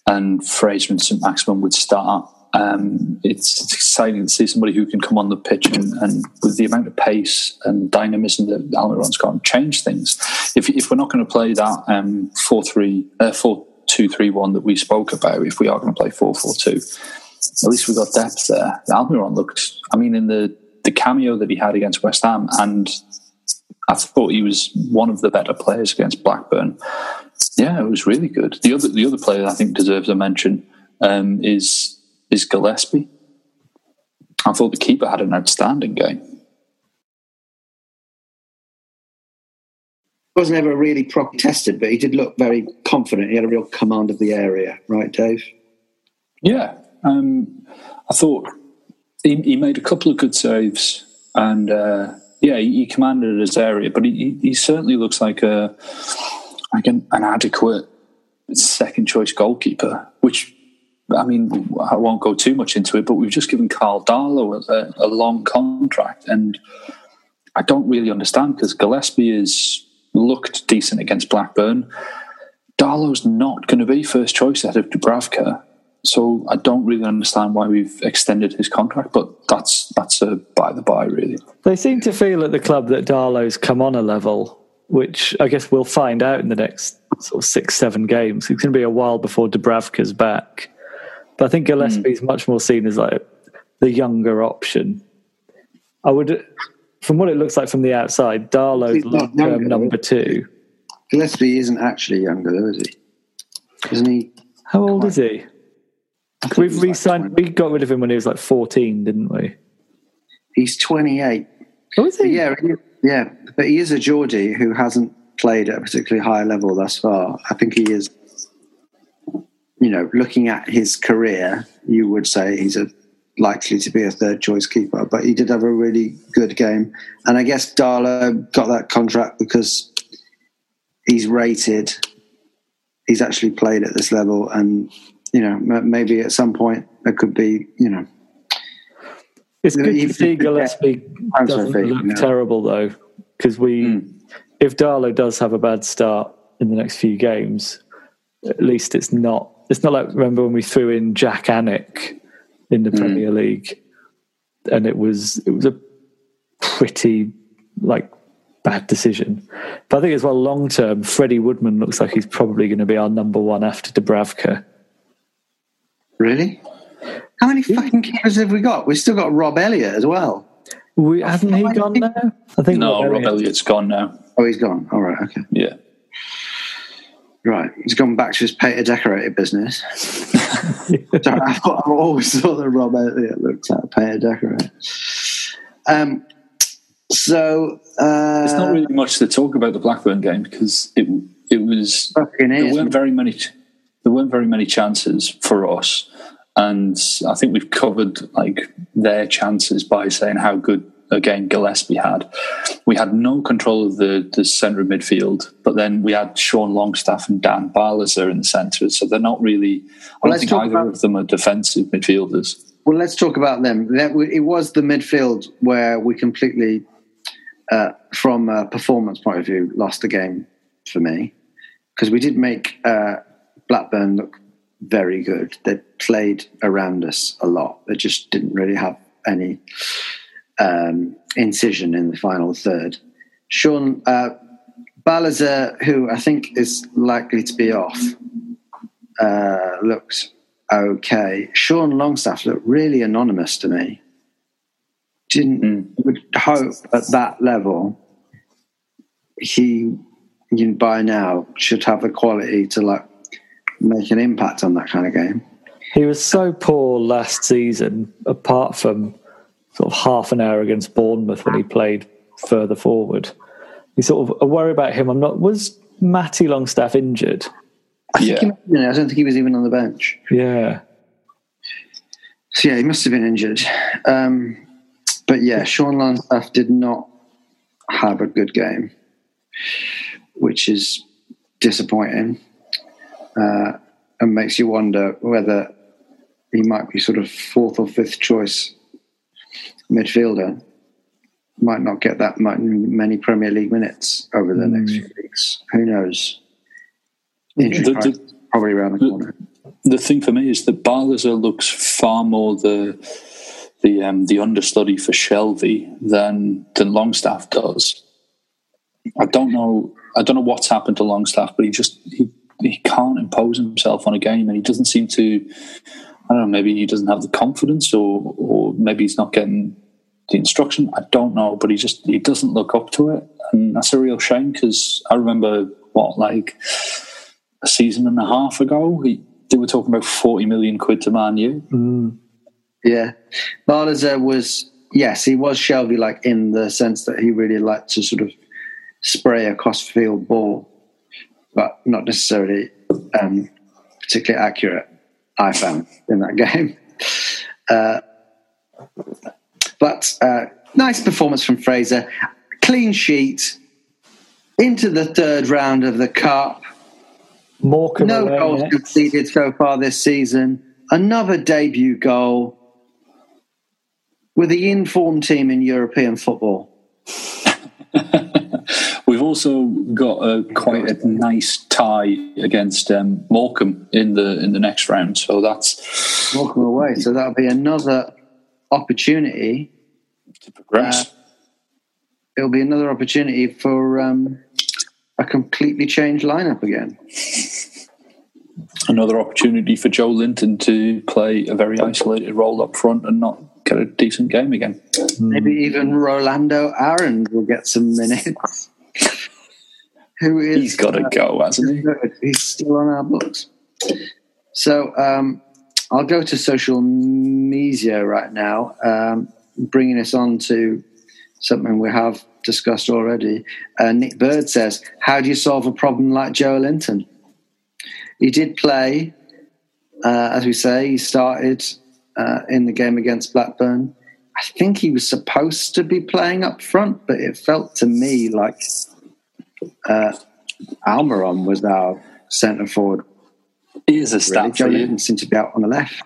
and Fraser and St Maximin would start. Um, it's, it's, exciting to see somebody who can come on the pitch and, and with the amount of pace and dynamism that Almiron's got, and change things. If, if we're not going to play that um, four three uh, four two three one that we spoke about, if we are going to play 4 4 2, at least we've got depth there. Almiron looked. I mean, in the the cameo that he had against West Ham, and I thought he was one of the better players against Blackburn. Yeah, it was really good. The other the other player I think deserves a mention um, is is Gillespie. I thought the keeper had an outstanding game. Wasn't ever really properly tested, but he did look very confident. He had a real command of the area, right, Dave? Yeah, um, I thought he, he, made a couple of good saves, and uh, yeah, he, he, commanded his area. But he, he certainly looks like a like an, an adequate second choice goalkeeper, which I mean, I won't go too much into it, but we've just given Carl Darlow a, a long contract, and I don't really understand because Gillespie has looked decent against Blackburn. Darlow's not going to be first choice out of Dubravka, so I don't really understand why we've extended his contract. But that's that's a by the by, really. They seem to feel at the club that Darlow's come on a level, which I guess we'll find out in the next sort of six, seven games. It's going to be a while before Dubravka's back. But I think Gillespie is mm. much more seen as like the younger option. I would, from what it looks like from the outside, Darlow's long term number two. Gillespie isn't actually younger, though, is he? Isn't he? How old is he? We've re-signed. Like we got rid of him when he was like fourteen, didn't we? He's twenty-eight. Oh, is he? Yeah, yeah. But he is a Geordie who hasn't played at a particularly high level thus far. I think he is you know, looking at his career, you would say he's a likely to be a third choice keeper. But he did have a really good game, and I guess Darlow got that contract because he's rated. He's actually played at this level, and you know, maybe at some point there could be, you know. It's good to see Gillespie doesn't look know. terrible though, because we, mm. if Darlow does have a bad start in the next few games, at least it's not it's not like remember when we threw in Jak Alnwick in the mm. Premier League, and it was it was a pretty like bad decision. But I think as well, long term, Freddie Woodman looks like he's probably going to be our number one after Dubravka. Really? How many fucking keepers have we got? We've still got Rob Elliott as well. We hasn't he gone now? I think no, Rob, Rob Elliott's gone now. Oh, he's gone. All right, okay. Yeah. Right, he's gone back to his painter decorator business. so I've, always thought that Rob Elliott looked at a painter decorator. Um, so uh, there's not really much to talk about the Blackburn game because it it was there weren't very many there weren't very many chances for us, and I think we've covered like their chances by saying how good again Gillespie had. We had no control of the, the centre of midfield, but then we had Sean Longstaff and Dan Barlaser in the centre, so they're not really. I well, don't think either about, of them are defensive midfielders. Well, let's talk about them. It was the midfield where we completely, uh, from a performance point of view, lost the game for me because we did make uh, Blackburn look very good. They played around us a lot. They just didn't really have any um, incision in the final third. Sean uh, Barlaser, who I think is likely to be off, uh, looks okay. Sean Longstaff looked really anonymous to me. Didn't mm. would hope at that level he you know, by now should have the quality to like make an impact on that kind of game. He was so poor last season, apart from sort of half an hour against Bournemouth when he played further forward. You sort of a worry about him. I'm not. Was Matty Longstaff injured? I yeah. Think he, I don't think he was even on the bench. Yeah. So yeah, he must have been injured. Um, but yeah, Sean Longstaff did not have a good game, which is disappointing. Uh, and makes you wonder whether he might be sort of fourth or fifth choice midfielder. Might not get that much, many Premier League minutes over the next few weeks. Who knows? Injury The- the- probably around the corner. the thing for me is that Barlaser looks far more the the um, the understudy for Shelvey than than Longstaff does. I don't know. I don't know what's happened to Longstaff, but he just he, he can't impose himself on a game, and he doesn't seem to. I don't know. Maybe he doesn't have the confidence, or or maybe he's not getting the instruction. I don't know, but he just he doesn't look up to it, and that's a real shame because I remember what like a season and a half ago, he, they were talking about 40 million quid to Man U. Yeah, Barlaser was yes, he was Shelvey like in the sense that he really liked to sort of spray a cross field ball, but not necessarily um, particularly accurate. I found in that game, uh, but uh, nice performance from Fraser, clean sheet into the third round of the cup. Morecambe No away goals next. conceded so far this season. Another debut goal with the informed team in European football. Also got a quite a nice tie against um, Morecambe in the in the next round, so that's Welcome away. So that'll be another opportunity. to progress. It'll be another opportunity for um, a completely changed lineup again. Another opportunity for Joelinton to play a very isolated role up front and not get a decent game again. Maybe even Rolando Aaron will get some minutes. Who is He's got to uh, go, hasn't he? good. He's still on our books. So um, I'll go to social media right now, um, bringing us on to something we have discussed already. Uh, Nick Bird says, How do you solve a problem like Joelinton? He did play, uh, as we say, he started uh, in the game against Blackburn. I think he was supposed to be playing up front, but it felt to me like uh, Almiron was our centre forward. Here's a Really. stat Joe for you. Linton seemed to be out on the left.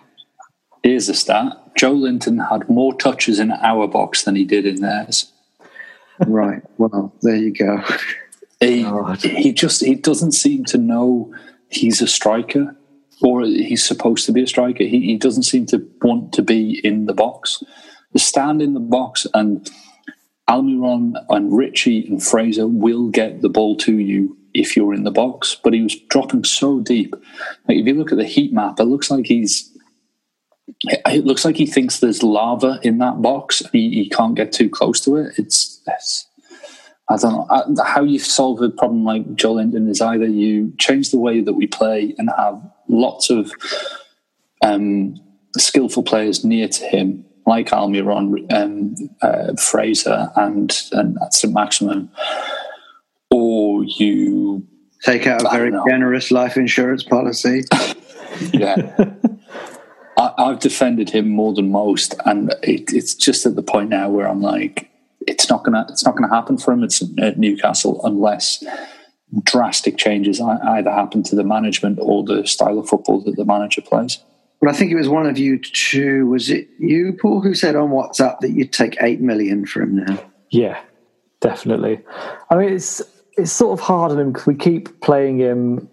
Here's a stat. Joelinton had more touches in our box than he did in theirs. Right. Well, there you go. He, God. he just he doesn't seem to know he's a striker or he's supposed to be a striker. He, he doesn't seem to want to be in the box. The stand in the box and Almiron and Ritchie and Fraser will get the ball to you if you're in the box. But he was dropping so deep. Like if you look at the heat map, it looks like he's it looks like he thinks there's lava in that box and he, he can't get too close to it. It's, it's I don't know I, how you solve a problem like Joelinton is either you change the way that we play and have lots of um, skillful players near to him, like Almiron, um, uh, Fraser, and and St Maximin, or you Take out a very know. generous life insurance policy. yeah. I, I've defended him more than most, and it, it's just at the point now where I'm like, it's not gonna, it's not gonna happen for him. It's at Newcastle unless drastic changes either happen to the management or the style of football that the manager plays. Well, I think it was one of you two. Was it you, Paul, who said on WhatsApp that you'd take eight million for him now? Yeah, definitely. I mean, it's it's sort of hard on him because we keep playing him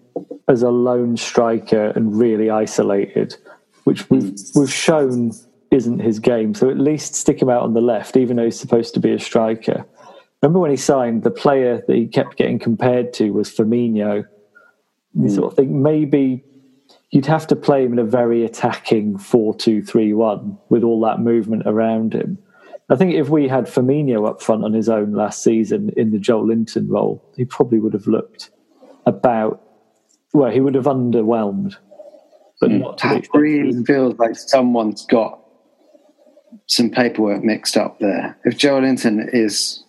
as a lone striker and really isolated, which we've we've shown isn't his game. So at least stick him out on the left, even though he's supposed to be a striker. Remember when he signed, the player that he kept getting compared to was Firmino. You hmm. sort of think maybe you'd have to play him in a very attacking 4-2-3-1 with all that movement around him. I think if we had Firmino up front on his own last season in the Joelinton role, he probably would have looked about well, he would have underwhelmed, but hmm. not to really feels like someone's got some paperwork mixed up there. If Joelinton is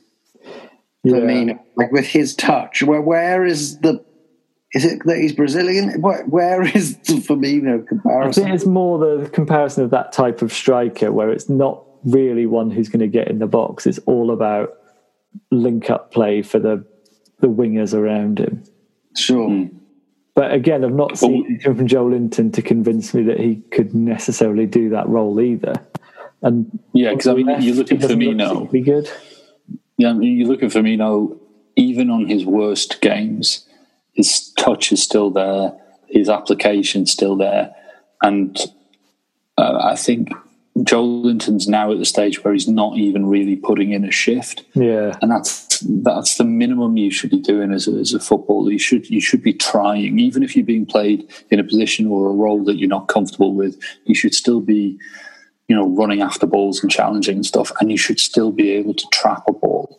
Yeah. Firmino, like with his touch, where where is the? Is it that he's Brazilian? Where, where is the Firmino I think comparison? it's more the comparison of that type of striker where it's not really one who's going to get in the box. It's all about link up play for the the wingers around him. Sure. Hmm. But again, I've not seen anything from Joelinton to convince me that he could necessarily do that role either. And yeah, because I mean, you're looking for Firmino. Be good. Yeah, I mean, you're looking for Firmino. Even on his worst games, his touch is still there, his application still there, and uh, I think Joelinton's now at the stage where he's not even really putting in a shift. Yeah, and that's that's the minimum you should be doing as a, as a footballer. You should you should be trying, even if you're being played in a position or a role that you're not comfortable with. You should still be, you know, running after balls and challenging and stuff, and you should still be able to trap a ball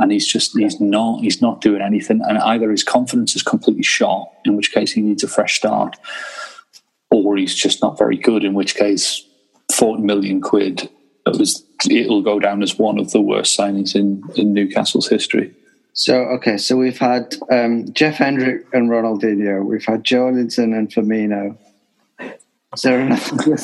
and he's just he's not he's not doing anything. And either his confidence is completely shot in which case he needs a fresh start or he's just not very good in which case 40 million quid it was it'll go down as one of the worst signings in in Newcastle's history. So okay so we've had um, Jeff Hendrick and Ronaldinho we've had Joelinton and Firmino. So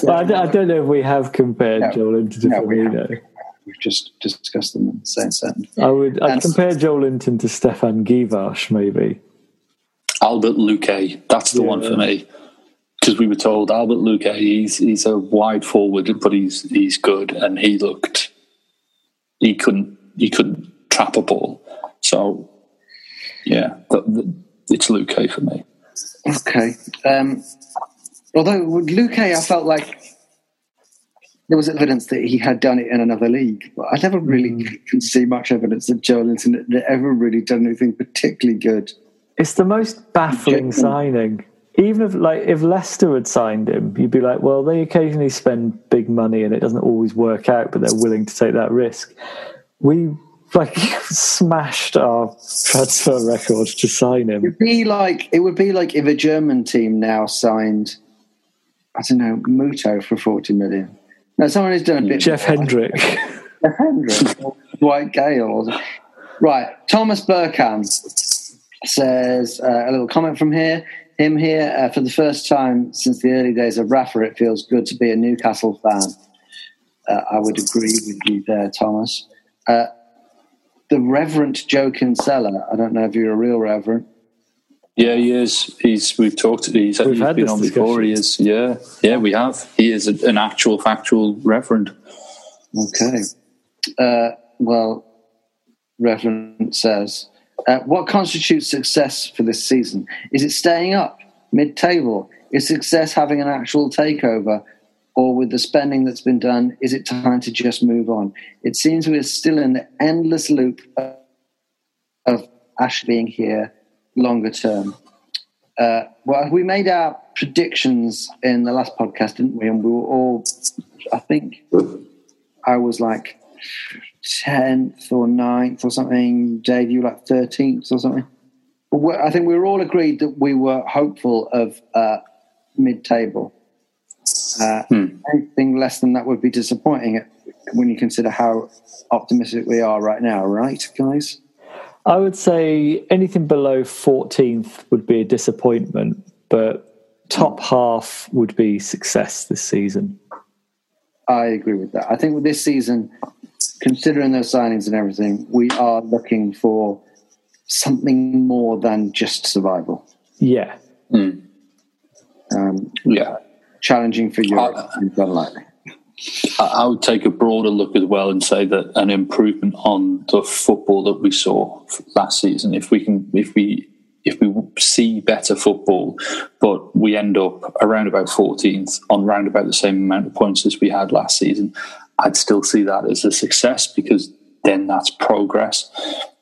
well, I, I, don't know if we have compared no, Joelinton to no, Firmino we've just discussed them in the same sentence. I would I'd compare Joelinton to Stefan Guivarc'h, maybe. Albert Luque, that's the yeah. one for me. Because we were told Albert Luque, he's he's a wide forward, but he's he's good, and he looked he couldn't he couldn't trap a ball. So yeah, the, the, it's Luque for me. Okay. Um, although with Luque, I felt like there was evidence that he had done it in another league, but I never really mm. can see much evidence that Joelinton had ever really done anything particularly good. It's the most baffling signing. Even if, like, if Leicester had signed him, you'd be like, well, they occasionally spend big money and it doesn't always work out, but they're willing to take that risk. We like smashed our transfer record to sign him. It would be like it would be like if a German team now signed, I don't know, Muto for forty million. No, someone who's done a bit. Jeff Hendrick. Jeff Hendrick. Dwight Gayle. Right. Thomas Burkham says uh, a little comment from here. Him here uh, for the first time since the early days of Rafa. It feels good to be a Newcastle fan. Uh, I would agree with you there, Thomas. Uh, the Reverend Joe Kinsella. I don't know if you're a real Reverend. Yeah, he is. He's. We've talked. He's, we've he's been on before. He is. Yeah, yeah, we have. He is a, an actual factual reverend. Okay. Uh, well, Reverend says, uh, "What constitutes success for this season? Is it staying up mid-table? Is success having an actual takeover?" Or with the spending that's been done, is it time to just move on? It seems we're still in the endless loop of, of Ash being here longer term. Uh, well, we made our predictions in the last podcast, didn't we? And we were all, I think, I was like tenth or 9th or something. Dave, you were like thirteenth or something. But I think we were all agreed that we were hopeful of uh, mid-table. Uh, hmm. Anything less than that would be disappointing when you consider how optimistic we are right now, right, guys? I would say anything below 14th would be a disappointment, but top half would be success this season. I agree with that. I think with this season, considering those signings and everything, we are looking for something more than just survival. Yeah. Mm. Um, yeah. Challenging for Europe, uh, unlikely. I would take a broader look as well and say that an improvement on the football that we saw last season. If we can, if we if we see better football, but we end up around about 14th on round about the same amount of points as we had last season, I'd still see that as a success because then that's progress.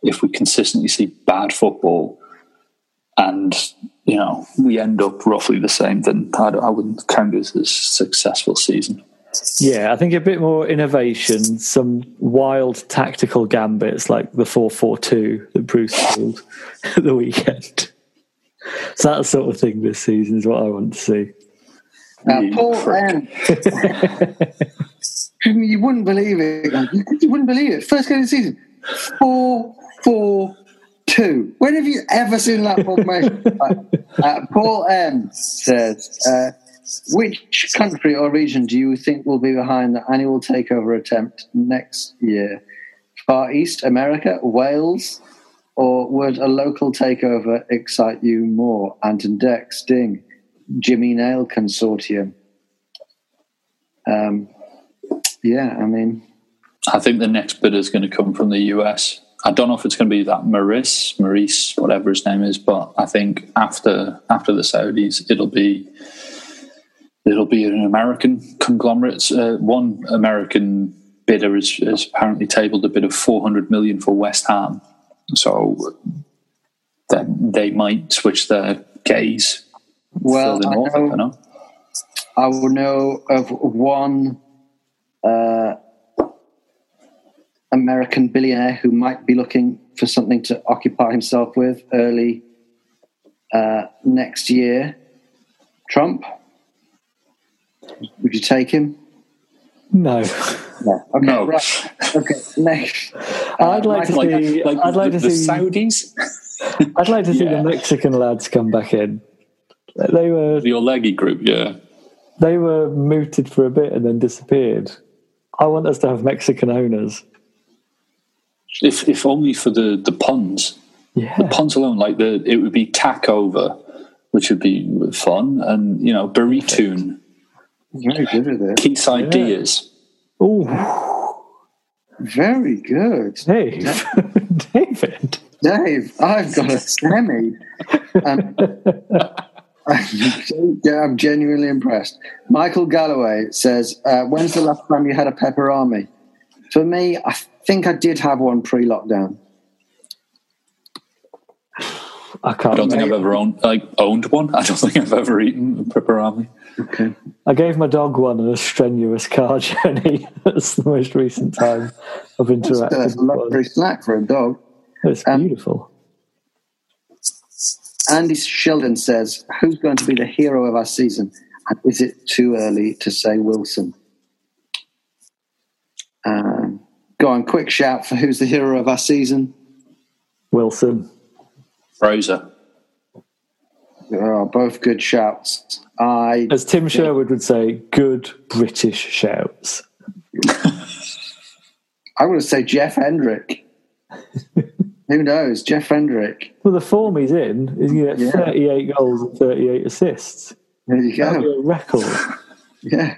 If we consistently see bad football and you know we end up roughly the same, then I, I wouldn't count it as a successful season. Yeah, I think a bit more innovation, some wild tactical gambits like the 4 4 2 that Bruce pulled at the weekend. So that sort of thing this season is what I want to see. Now, Paul M. you wouldn't believe it. You wouldn't believe it. First game of the season 4 4 2. When have you ever seen that formation? uh, Paul M says, uh, which country or region do you think will be behind the annual takeover attempt next year? Far East, America, Wales, Or would a local takeover excite you more? Ant and Dec, Sting, Jimmy Nail Consortium. Um, yeah, I mean, I think the next bid is going to come from the US. I don't know if it's going to be that Maurice, Maurice, whatever his name is, but I think after after the Saudis, it'll be it'll be an American conglomerate. Uh, one American bidder has, has apparently tabled a bid of 400 million for West Ham, so then they might switch their gaze well, I north. Know- don't know. I will know of one uh, American billionaire who might be looking for something to occupy himself with early uh, next year. Trump. Would you take him? No. No. Okay, No. right. Okay, next. I'd like uh, to Like, see. like I'd like the, to the see. Saudis, I'd like to see Yeah. the Mexican lads come back in. They were the Olegi group, yeah. they were mooted for a bit and then disappeared. I want us to have Mexican owners. If if only for the the puns. Yeah, The puns alone, like the it would be tack over, which would be fun, and you know burritoon, Very good at it. Keith's ideas. Oh, Very good. Dave, David. Dave, I've got a semi. Um, yeah, I'm genuinely impressed. Michael Galloway says, uh, "When's the last time you had a pepperami?" For me, I think I did have one pre-lockdown. I can't. I don't think I've ever owned like owned one. I don't think I've ever eaten a pepperami. Okay. I gave my dog one on a strenuous car journey. That's the most recent time I've interacted. That's a with one. luxury snack for a dog. It's Um, beautiful. Andy Sheldon says, "Who's going to be the hero of our season? And is it too early to say Wilson?" Um, go on, quick shout for who's the hero of our season. Wilson. Rosa. They are both good shouts. I As Tim Sherwood would say, good British shouts. I want to say Jeff Hendrick. Who knows? Jeff Hendrick. Well, the form he's in is you get Yeah. 38 goals and 38 assists. There you That'd be go. a record. Yeah.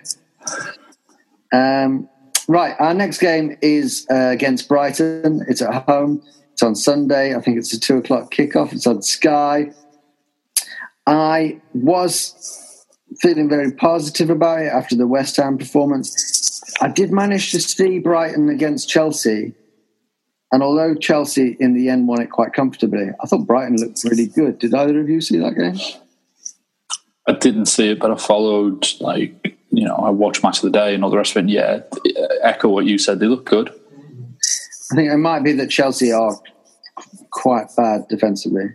Um, right. Our next game is uh, against Brighton. It's at home. It's on Sunday. I think it's a two o'clock kickoff. It's on Sky. I was feeling very positive about it after the West Ham performance. I did manage to see Brighton against Chelsea. And although Chelsea in the end won it quite comfortably, I thought Brighton looked really good. Did either of you see that game? I didn't see it, but I followed like you know I watched match of the day and all the rest of it. And yeah, echo what you said. They look good. I think it might be that Chelsea are quite bad defensively.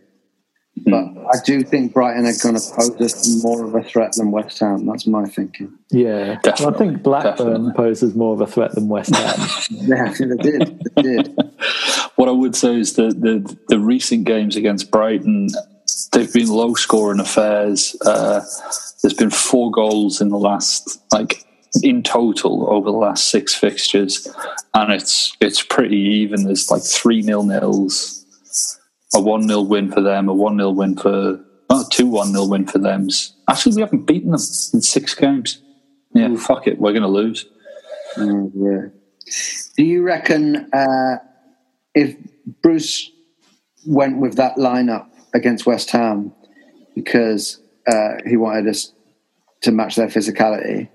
But I do think Brighton are going to pose us more of a threat than West Ham. That's my thinking. Yeah. Well, I think Blackburn definitely. poses more of a threat than West Ham. Yeah, I think they did. They did. What I would say is that the the recent games against Brighton, they've been low scoring affairs. Uh, there's been four goals in the last like in total over the last six fixtures, and it's it's pretty even. There's like three nil nils, a one nil win for them, a one nil win for oh, two one nil win for them. Actually, we haven't beaten them in six games. Yeah, fuck it, we're going to lose. Oh, yeah. Do you reckon uh, if Bruce went with that lineup against West Ham because uh, he wanted us to match their physicality,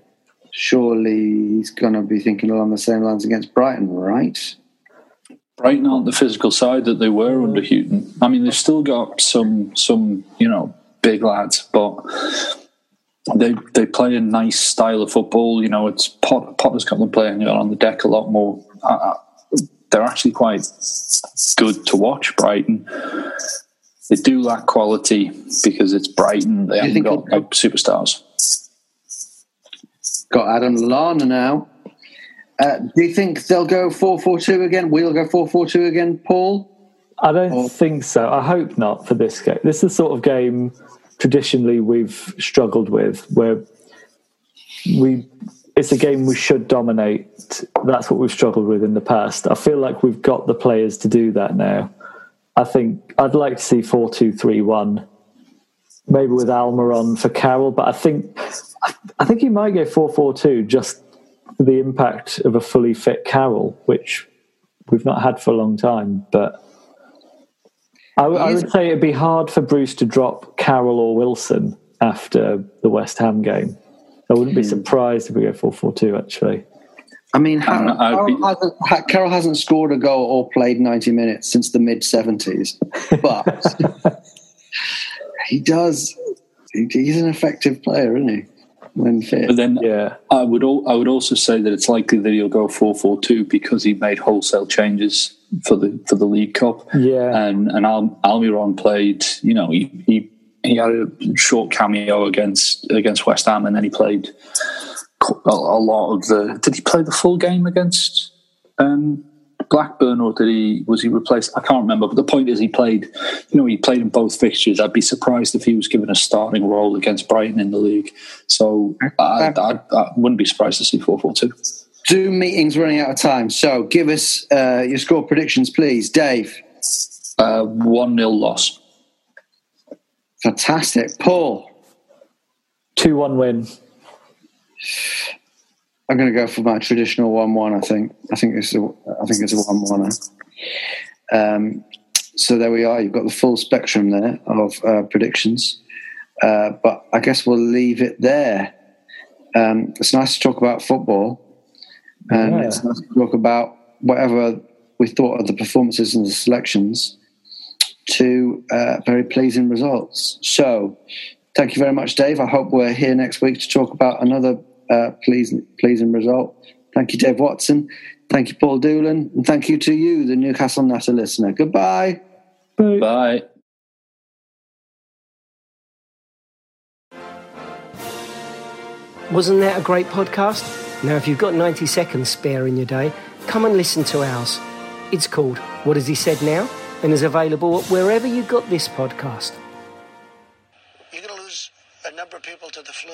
surely he's going to be thinking along the same lines against Brighton, right? Brighton aren't the physical side that they were under Hughton. I mean, they've still got some some you know big lads, but they they play a nice style of football. You know, it's Pot, Potter's got them playing on the deck a lot more. Uh, uh, they're actually quite good to watch. Brighton. They do lack quality because it's Brighton. They haven't got it'll- like superstars. Got Adam Lallana now. Uh, do you think they'll go 4 4 2 again? We'll go 4 4 2 again, Paul? I don't Or- think so. I hope not for this game. This is the sort of game traditionally we've struggled with, where we it's a game we should dominate. That's what we've struggled with in the past. I feel like we've got the players to do that now. I think I'd like to see four two three one, maybe with Almiron for Carroll. But I think I think he might go four four two just for the impact of a fully fit Carroll, which we've not had for a long time. But I, I would say it'd be hard for Bruce to drop Carroll or Wilson after the West Ham game. I wouldn't be surprised if we go four four two. Actually, I mean, Um, Carroll, hasn't, Carroll hasn't scored a goal or played 90 minutes since the mid 70s, but he does. he- He's an effective player, isn't he? When fit. But then yeah, I would al- I would also say that it's likely that he'll go four four two because he made wholesale changes for the for the League Cup. Yeah. and and Al- Almiron played. You know, he, he he had a short cameo against against West Ham, and then he played a, a lot of the. Did he play the full game against um, Blackburn, or did he was he replaced? I can't remember. But the point is, he played. You know, he played in both fixtures. I'd be surprised if he was given a starting role against Brighton in the league. So I, I, I wouldn't be surprised to see four four two. Zoom meeting's running out of time, so give us uh, your score predictions, please, Dave. Uh, One 0 loss. Fantastic, Paul. two one win. I'm going to go for my traditional one-one. I think. I think it's a. I think it's a one-one. Um, so there we are. You've got the full spectrum there of uh, predictions. Uh, but I guess we'll leave it there. Um, it's nice to talk about football, and Yeah. it's nice to talk about whatever we thought of the performances and the selections to uh, very pleasing results. So, thank you very much, Dave. I hope we're here next week to talk about another uh, pleasing, pleasing result. Thank you, Dave Watson. Thank you, Paul Doolan. And thank you to you, the Newcastle Natter listener. Goodbye. Bye. Wasn't that a great podcast? Now, if you've got 90 seconds spare in your day, come and listen to ours. It's called What Has He Said Now? and is available wherever you got this podcast. You're going to lose a number of people to the flu.